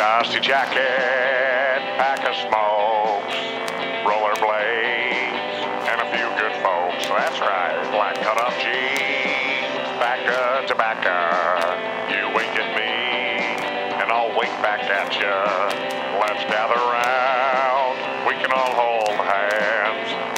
Dusty jacket, pack of smokes, rollerblades, and a few good folks. That's right, black cut-off jeans, back of tobacco. You wink at me, and I'll wink back at you. Let's gather round. We can all hold hands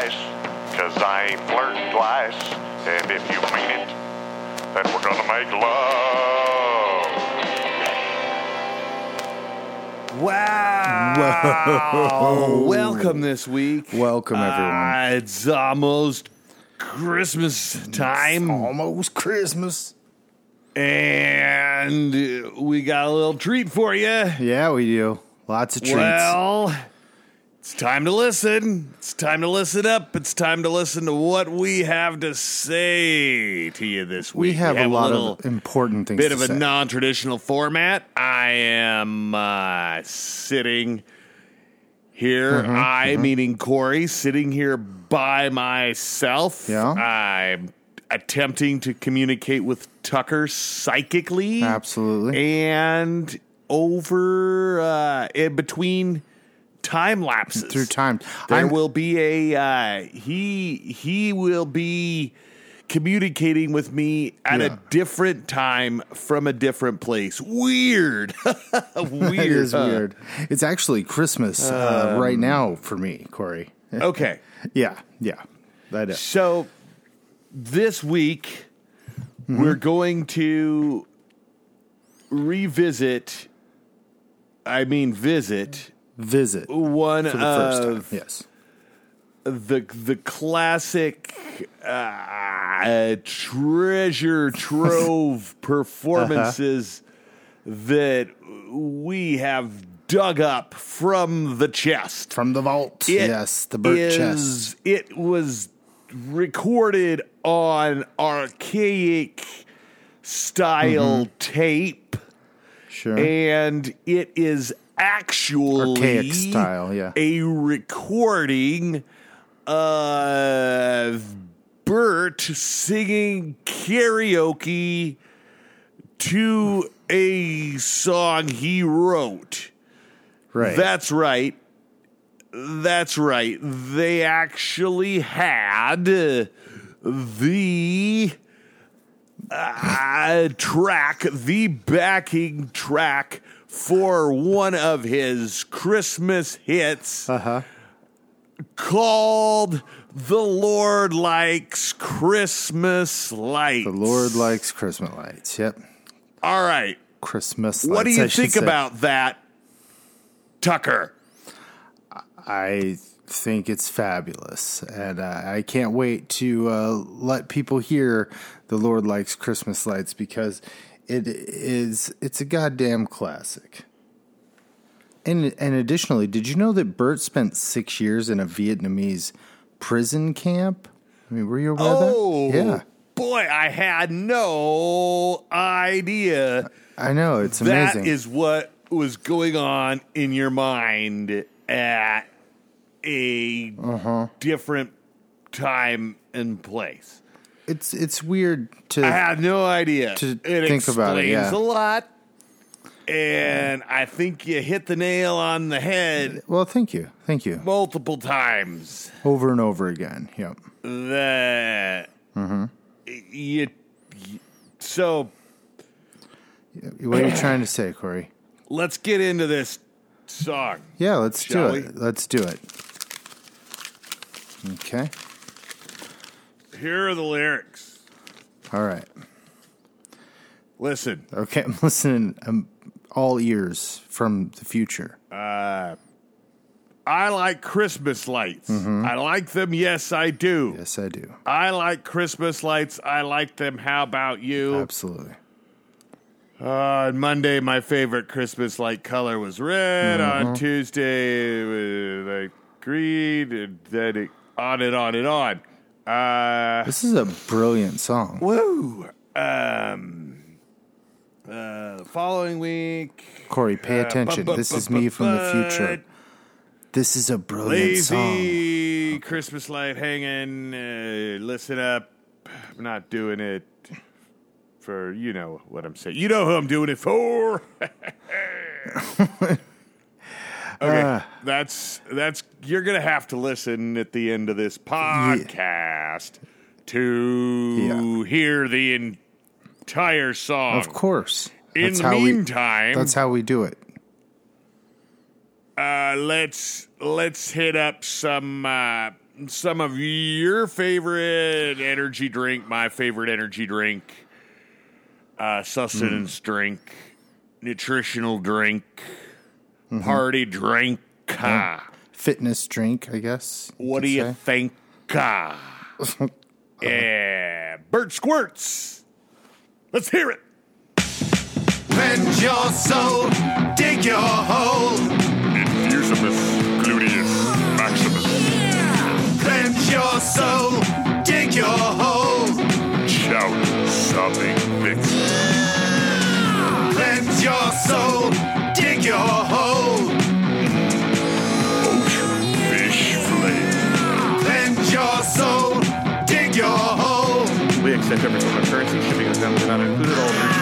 merchandise, cause I ain't flirting twice, and if you mean it, then we're gonna make love. Wow. Welcome this week. Welcome, everyone. Uh, it's almost Christmas time, Almost Christmas. and we got a little treat for you. Yeah, we do. Lots of treats. Well, it's time to listen. It's time to listen up. It's time to listen to what we have to say to you this week. we have a lot little of important things bit of a non-traditional format. I am uh, sitting here. Mm-hmm, I, meaning Corey, sitting here by myself. Yeah. I'm attempting to communicate with Tucker psychically. Absolutely. And over uh, in between time lapses Through time. there I'm- will be a uh, he he will be communicating with me at a different time from a different place weird weird It is huh? weird. It's actually Christmas uh, right Um, now for me, Corey. okay Yeah, yeah. That is. so this week Mm-hmm. we're going to revisit i mean visit Visit for one the first time. of Yes. the the classic uh, treasure trove performances that we have dug up from the chest. From the vault. It yes, the is- chest. It was recorded on archaic style Mm-hmm. tape, Sure. and it is actually Archaic style, yeah. a recording of Bert singing karaoke to a song he wrote. right. That's right. That's right. They actually had the uh, track, the backing track for one of his Christmas hits uh-huh. called The Lord Likes Christmas Lights. The Lord likes Christmas lights. Yep. All right. Christmas What do you I think about that, Tucker? I think it's fabulous, and uh, I can't wait to uh, let people hear the Lord likes Christmas lights because it is it's a goddamn classic. And and additionally, did you know that Bert spent six years in a Vietnamese prison camp? I mean, were you aware Oh, of that? Yeah, boy, I had no idea. I know it's That amazing. is what was going on in your mind at a Uh-huh. different time and place. It's it's weird to I had no idea. to it think about it, explains yeah. a lot, and I think you hit the nail on the head well. Thank you, thank you. multiple times. Over and over again. Yep. That Mm-hmm. you, you- so What are you trying to say, Corey? let's get into this song. Yeah, let's Shall do it. Let's do it. Okay. Here are the lyrics. All right. Listen, Okay. I'm listening. I'm all ears from the future. Uh, I like Christmas lights. I like them. Yes, I do. Yes, I do. I like Christmas lights. I like them. How about you? Absolutely. Uh, on Monday, my favorite Christmas light color was red. On Tuesday, it was like green, and then it, on and on and on. Uh, This is a brilliant song. woo. Um, uh, the following week, Corey, pay uh, attention. bu- bu- This bu- is me from the future. This is a brilliant song. Lazy Christmas light hanging. Uh, listen up. I'm not doing it for you know what I'm saying. You know who I'm doing it for. okay, Ah. that's that's you're gonna have to listen at the end of this podcast to hear the entire song. Of course. In That's the how we- meantime, That's how we do it. uh, let's let's hit up some uh, some of your favorite energy drink. My favorite energy drink, uh, sustenance Mm. drink, nutritional drink, Mm-hmm. party drink. Ah, Fitness drink, I guess. what could do you think? Ah? yeah, Bert Squirts. Let's hear it. Cleanse your soul, dig your hole. Infusimus gluteus maximus. Cleanse your soul, dig your hole. Shout something vixen. Cleanse your soul, Every form of currency. Shipping is not not included. All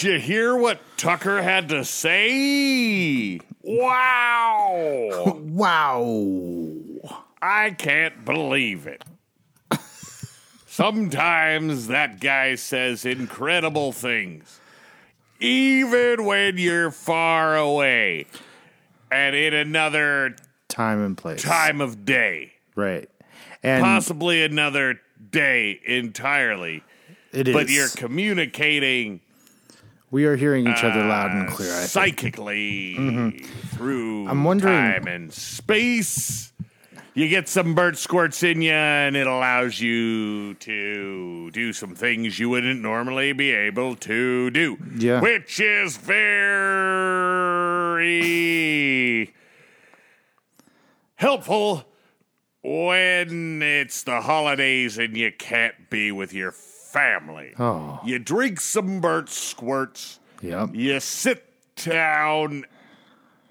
Did you hear what Tucker had to say? Wow. Wow. I can't believe it. Sometimes that guy says incredible things, even when you're far away and in another Time and place. time of day, Right. And possibly another day entirely. it is. But you're communicating we are hearing each other loud and uh, clear, I think. psychically mm-hmm. through I'm wondering- time and space. You get some Burt squirts in you, and it allows you to do some things you wouldn't normally be able to do. Yeah. Which is very helpful when it's the holidays and you can't be with your family. Oh. You drink some Burt squirts Yep. you sit down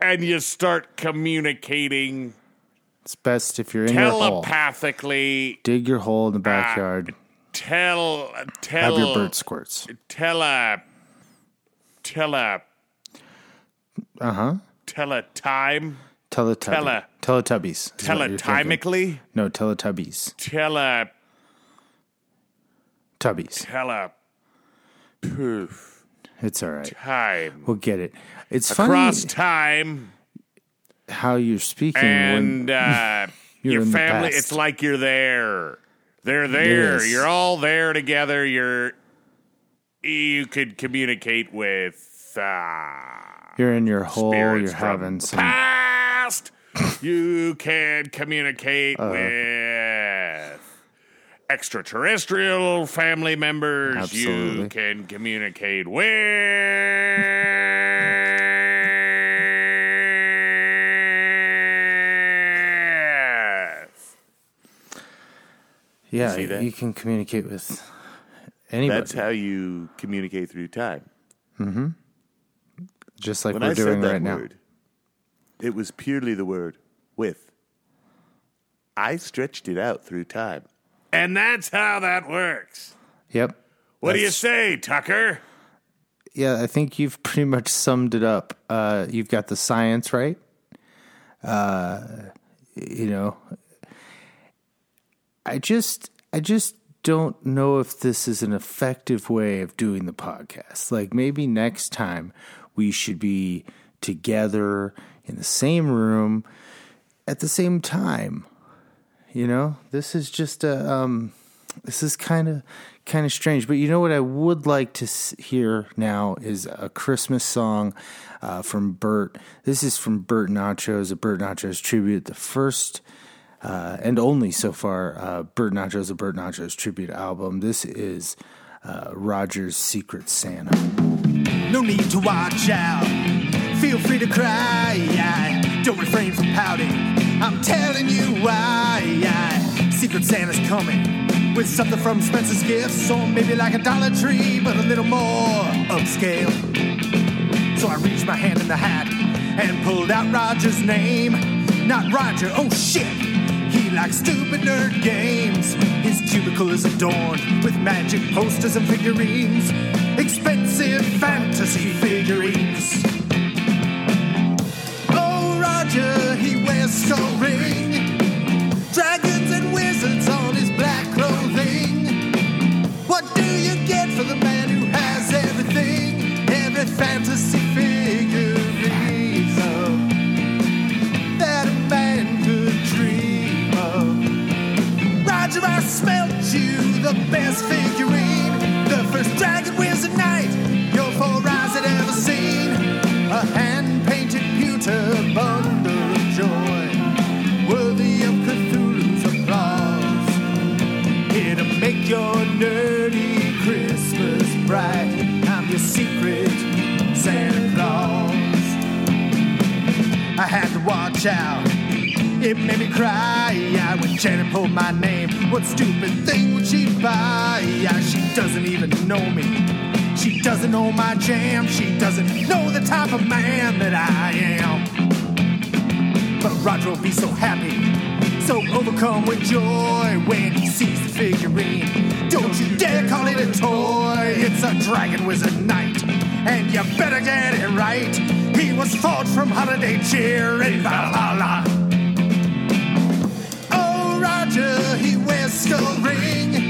and you start communicating It's best if you're in your hole. telepathically. Dig your hole in the backyard. Tell, tell, Have your bird squirts. tele, tele, Uh huh. tele time, Teletubby. Tele- Teletubbies. is what you're thinking. teletimically, No, Teletubbies. tele, Tubbies. tele, poof, It's all right. time. We'll get it. It's Across funny time how you're speaking and uh, your family. It's like you're there. They're there. Yes. You're all there together. You're you could communicate with uh, you're in your hole. You're having some. past. you can communicate Uh-huh. with extraterrestrial family members. You can communicate with. Yeah, see that? you can communicate with anybody, That's how you communicate through time. Mm-hmm. just like When we're I doing said that right now. it was purely the word with. I stretched it out through time. And that's how that works. Yep. What do you say, Tucker? Yeah, I think you've pretty much summed it up. Uh, you've got the science right. Uh, you know, I just I just don't know if this is an effective way of doing the podcast. Like maybe next time we should be together in the same room at the same time. You know, this is just a um this is kind of kind of strange, but you know what I would like to hear now is a Christmas song uh, from Bert. This is from Bert Nachos, a Bert Nachos tribute, the first uh, and only so far uh, Bert Nachos, a Bert Nachos tribute album. This is uh, Roger's Secret Santa. No need to watch out. Feel free to cry. Don't refrain from pouting. I'm telling you why. Secret Santa's coming with something from Spencer's Gifts, or maybe like a Dollar Tree, but a little more upscale. So I reached my hand in the hat and pulled out Roger's name. Not Roger, oh shit! He likes stupid nerd games. His cubicle is adorned with magic posters and figurines. Expensive fantasy figurines. Oh, Roger, Dragons and wizards on his black clothing. What do you get for the man who has everything? Every fantasy that a man could dream of. Roger, I smelt you the best figurine. Out. It made me cry yeah, when Janet pulled my name. What stupid thing would she buy? Yeah, she doesn't even know me. She doesn't know my jam. She doesn't know the type of man that I am. But Roger will be so happy, so overcome with joy when he sees the figurine. Don't you dare call it a toy, it's a dragon wizard knight. And you better get it right. He was forged from holiday cheer in Valhalla. Oh, Roger, he wears skull ring.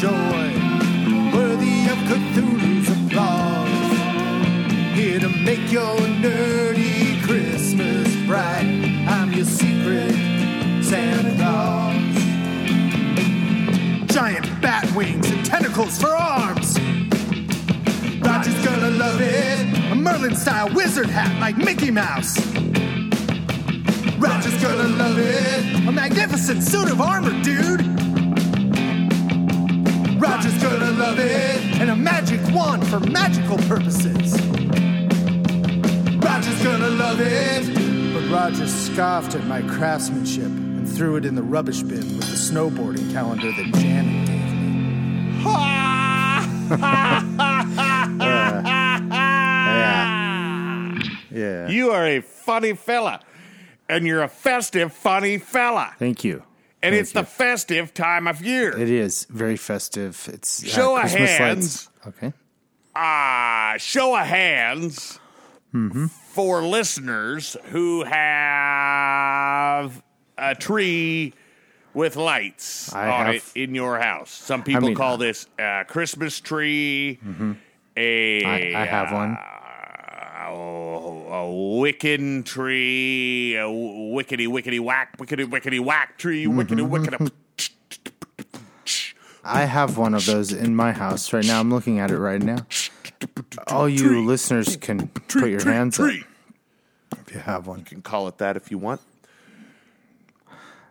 Joy, worthy of Cthulhu's applause. Here to make your nerdy Christmas bright. I'm your secret Santa Claus. Giant bat wings and tentacles for arms. Roger's gonna love it. A Merlin style wizard hat like Mickey Mouse. Roger's gonna love it. A magnificent suit of armor, dude. Love it. And a magic wand for magical purposes. Roger's gonna love it. But Roger scoffed at my craftsmanship and threw it in the rubbish bin with the snowboarding calendar that Janet gave me. Yeah. Yeah. You are a funny fella, and you're a festive, funny fella. Thank you. And Thank it's you. the festive time of year. It is very festive. It's uh, Show of Christmas hands. lights. Okay. Ah, show of hands Mm-hmm. for listeners who have a tree with lights I on have- it in your house. Some people mean, call uh, this a Christmas tree. A Mm-hmm. I, I have one. A, a Wiccan tree, a wickety wickety whack, wickety wickety whack tree, wickety Mm-hmm. wickety. I have one of those in my house right now. I'm looking at it right now. All you Tree. listeners can Tree, put your tree, hands tree. up if you have one. You can call it that if you want.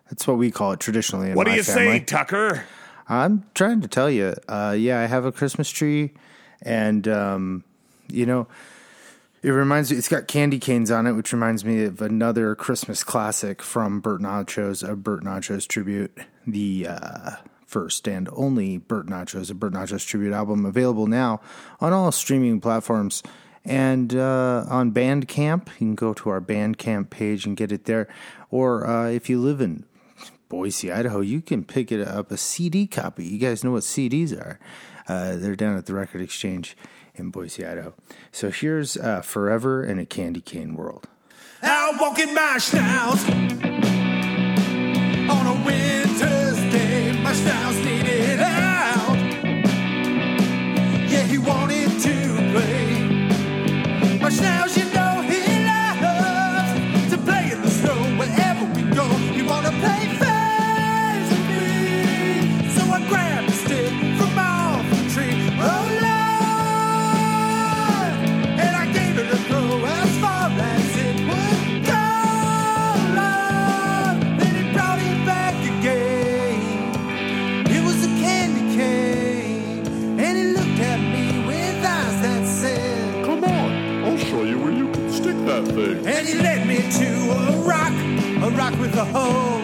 That's what we call it traditionally in What do you family. say, Tucker? I'm trying to tell you. Uh, yeah, I have a Christmas tree, and um, you know, it reminds me, it's got candy canes on it, which reminds me of another Christmas classic from Burt Nachos, a Burt Nachos tribute, the uh, first and only Burt Nachos, a Burt Nachos tribute album, available now on all streaming platforms. And uh, on Bandcamp, you can go to our Bandcamp page and get it there. Or uh, if you live in Boise, Idaho, you can pick it up a CD copy. You guys know what CDs are, uh, they're down at the Record Exchange in Boise, Idaho. So here's uh, Forever in a Candy Cane World. Out walking my on a wind. with a whole.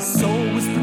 his soul was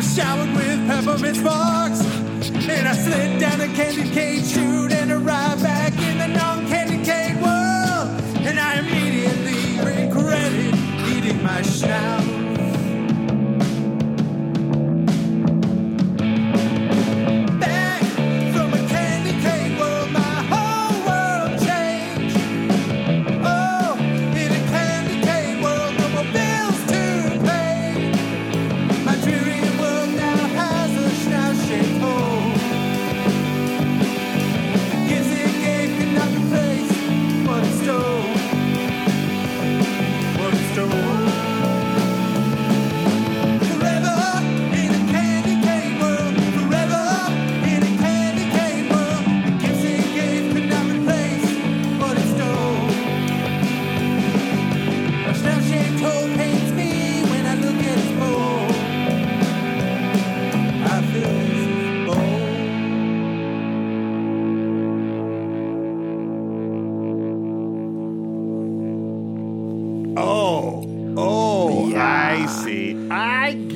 was showered with peppermint sparks. And I slid down a candy cane chute and arrived back in the non candy cane world. And I immediately regretted eating my schnapps.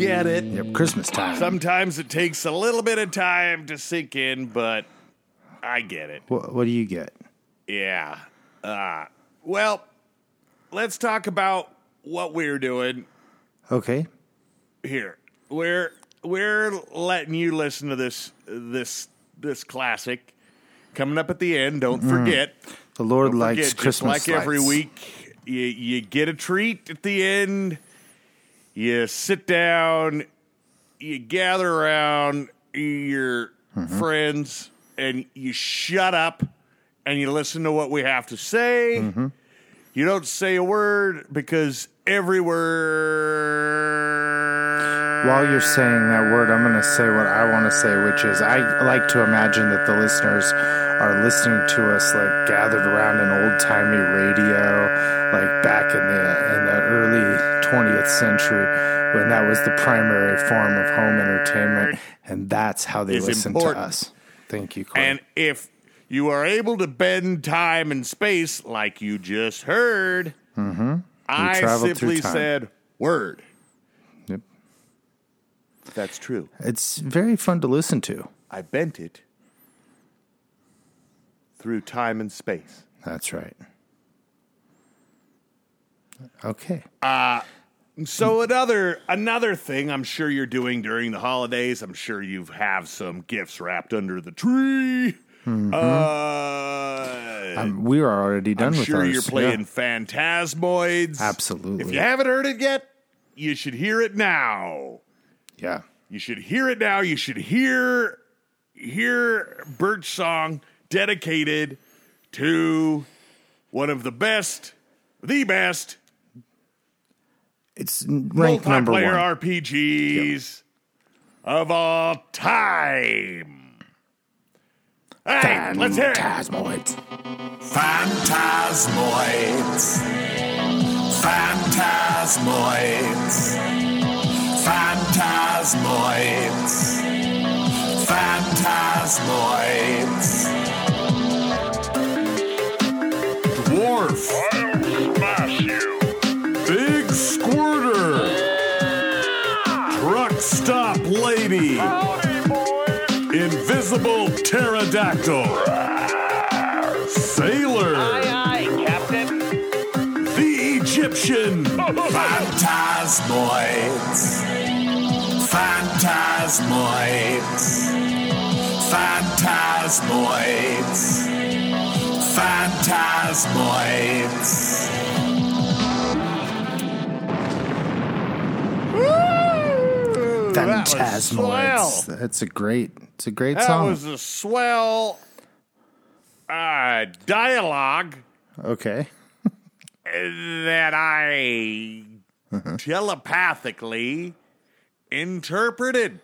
Get it. Yep, Christmas time. Sometimes it takes a little bit of time to sink in, but I get it. what, what do you get? Yeah. Uh, well, let's talk about what we're doing Okay. here. We're we're letting you listen to this this this classic coming up at the end. Don't forget. The Lord Don't likes forget, just Christmas like every week, you you get a treat at the end. You sit down, you gather around your Mm-hmm. friends, and you shut up and you listen to what we have to say. Mm-hmm. You don't say a word because every word. While you're saying that word, I'm going to say what I want to say, which is I like to imagine that the listeners are listening to us like gathered around an old timey radio, like back in the in the early 20th century when that was the primary form of home entertainment, and that's how they Is listen important. to us. Thank you, Corey. And if you are able to bend time and space like you just heard, I Mm-hmm. through simply said word. Yep. That's true. it's very fun to listen to. I bent it through time and space. That's right. Okay. So another another thing I'm sure you're doing during the holidays. I'm sure you have some gifts wrapped under the tree. Uh, Um, we are already done I'm with sure ours. you're yeah. playing Phantasmoids. Absolutely. If you haven't heard it yet, you should hear it now. Yeah. You should hear it now. You should hear hear Birch song dedicated to one of the best, the best It's ranked number one. multiplayer RPGs of all time. All right, let's hear it. Phantasmoids. Phantasmoids. Phantasmoids. Phantasmoids. Phantasmoids. Dwarf, Egyptian, Phantasmoids. Phantasmoids. Phantasmoids. Phantasmoids. That was Phantasmoids. swell. That's a great. It's a great That song. was a swell uh, dialogue okay. That I uh-huh. telepathically interpreted.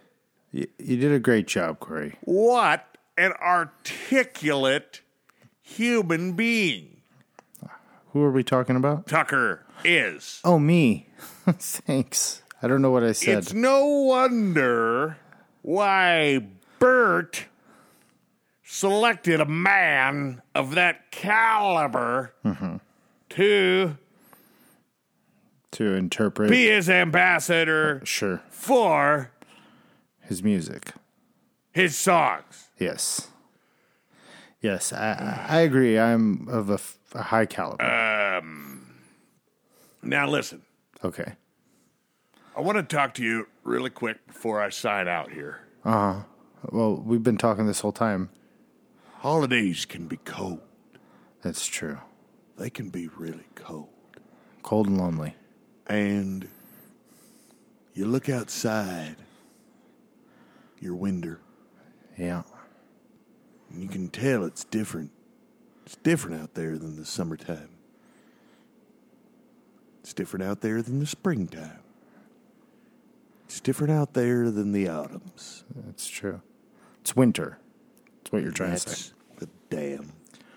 You, you did a great job, Corey. What an articulate human being Who are we talking about? Tucker is. Oh, me. Thanks. I don't know what I said. It's no wonder why Bert selected a man of that caliber mm-hmm. To to interpret. be his ambassador sure. for His music. his songs. Yes. Yes, I, I agree. I'm of a, a high caliber. um Now, listen, okay. I want to talk to you really quick before I sign out here. Uh huh. Well, we've been talking this whole time. Holidays can be cold, That's true. They can be really cold. Cold and lonely. And you look outside your window, Yeah. and you can tell it's different. It's different out there than the summertime. It's different out there than the springtime. It's different out there than the autumns. That's true. It's winter. That's what you're trying to say. That's the damn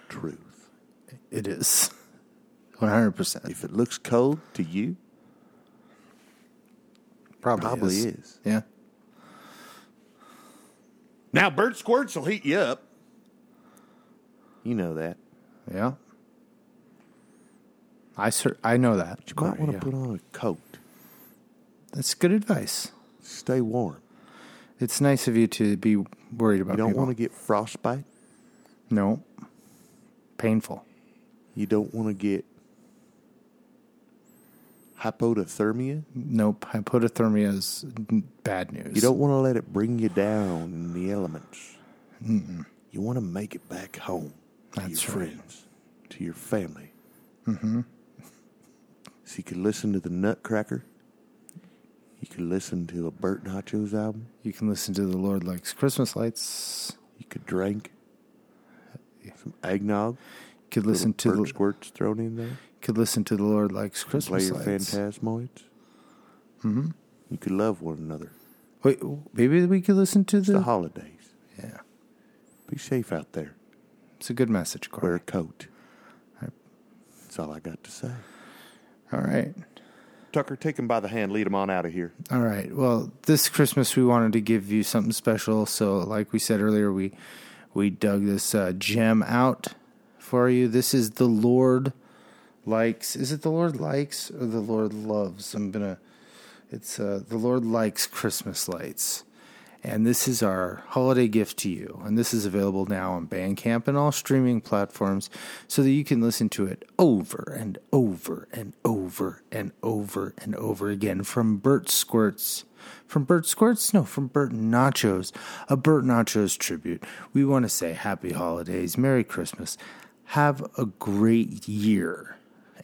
truth. It is. 100%. If it looks cold to you, Probably, probably is. is. Yeah. Now, bird squirts will heat you up. You know that. Yeah. I cer- I know that. You might want to yeah. put on a coat. That's good advice. Stay warm. It's nice of you to be worried about You don't people. want to get frostbite. No. Painful. You don't want to get hypothermia. Nope. Hypothermia is bad news. You don't want to let it bring you down in the elements. You want to make it back home to That's your right. friends, to your family. Mm-hmm. So you could listen to the Nutcracker. You could listen to a Burt Nachos album. You can listen to The Lord Likes Christmas Lights. You could drink some eggnog. Could listen to the, squirts thrown in there. could listen to The Lord Likes Play Christmas your Lights. phantasmoids. Mm-hmm. You could love one another. Wait, maybe we could listen to It's the. the holidays. yeah, Be safe out there. it's a good message, Wear Corey. a coat. That's all I got to say. All right. Tucker, take him by the hand. Lead him on out of here. All right. Well, this Christmas we wanted to give you something special. So, like we said earlier, we we dug this uh, gem out for you. This is the Lord likes. Is it the Lord likes or the Lord loves? I'm gonna. It's uh, the Lord likes Christmas lights, and this is our holiday gift to you. And this is available now on Bandcamp and all streaming platforms, so that you can listen to it over and over and over and over and over again from Bert Squirts. From Bert Squirts? No, from Bert Nachos. A Bert Nachos tribute. We want to say happy holidays, Merry Christmas. Have a great year.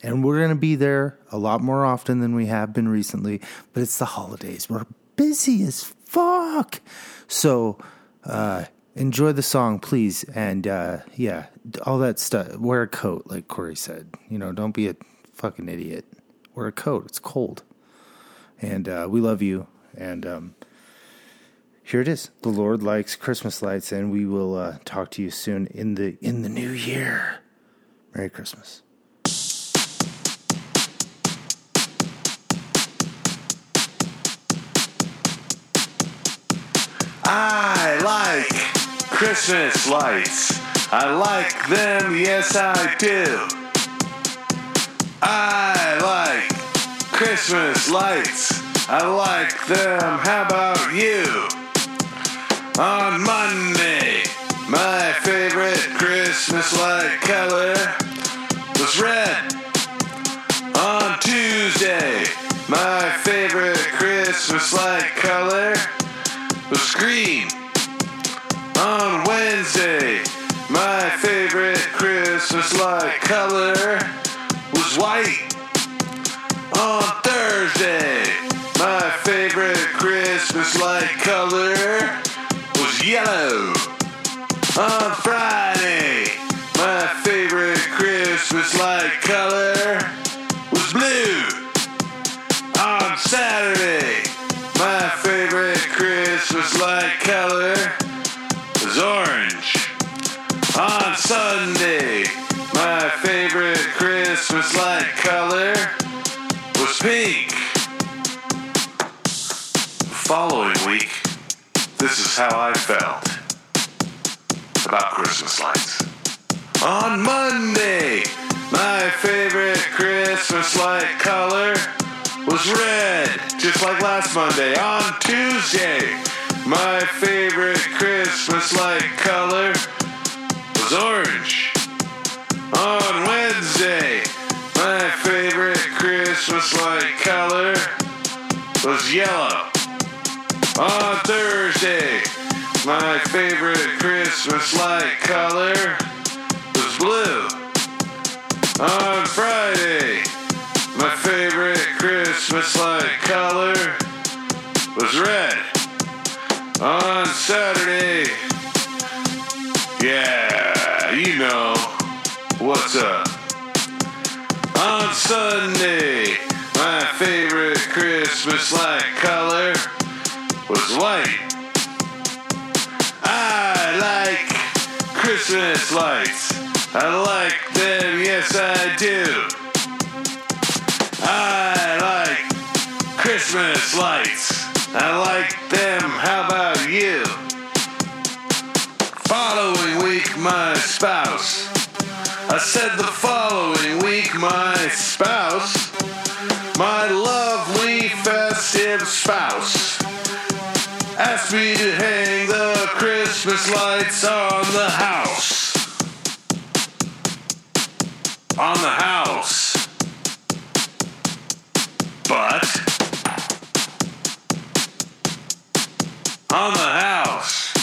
And we're going to be there a lot more often than we have been recently, but it's the holidays. We're busy as fuck. So, uh, enjoy the song, please. And, uh, yeah, all that stuff. Wear a coat, like Corey said. You know, don't be a fucking idiot. Wear a coat. It's cold. And, uh, we love you. And, um, here it is. The Lord likes Christmas lights, and we will uh, talk to you soon in the in the new year. Merry Christmas. I like Christmas lights. I like them, yes I do. I like Christmas lights. I like them, how about you? On Monday, my favorite Christmas light color was red. On Tuesday, my favorite Christmas light color was green. On Wednesday, my favorite Christmas light color was white. On Thursday, my favorite Christmas light color yellow. On Friday, my favorite Christmas light color was blue. On Saturday, my favorite Christmas light color was orange. On Sunday, my favorite Christmas light color was pink. Following how I felt about Christmas lights. On Monday, my favorite Christmas light color was red, just like last Monday. On Tuesday, my favorite Christmas light color was orange. On Wednesday, my favorite Christmas light color was yellow. On Thursday, my favorite Christmas light color was blue. On Friday, my favorite Christmas light color was red. On Saturday, yeah, you know what's up. On Sunday, my favorite Christmas light color was white. I like Christmas lights. I like them, yes I do. I like Christmas lights. I like them, how about you? Following week, my spouse. I said the following week, my spouse. Christmas lights on the house. On the house. But on the house.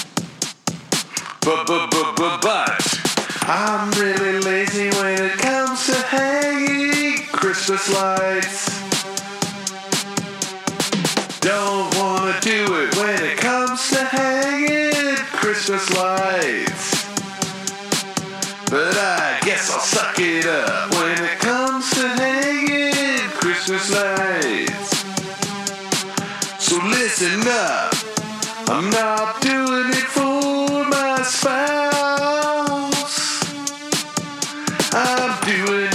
But but but but I'm really lazy when it comes to hanging Christmas lights. Don't wanna do it when So enough. I'm not doing it for my spouse. I'm doing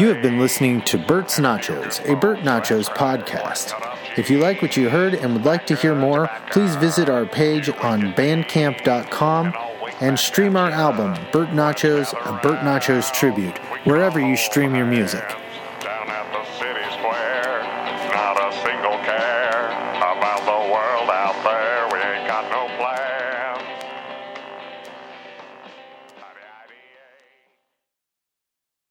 You have been listening to Bert's Nachos, a Bert Nachos podcast. If you like what you heard and would like to hear more, please visit our page on bandcamp.com and stream our album, Bert Nachos, a Bert Nachos tribute, wherever you stream your music.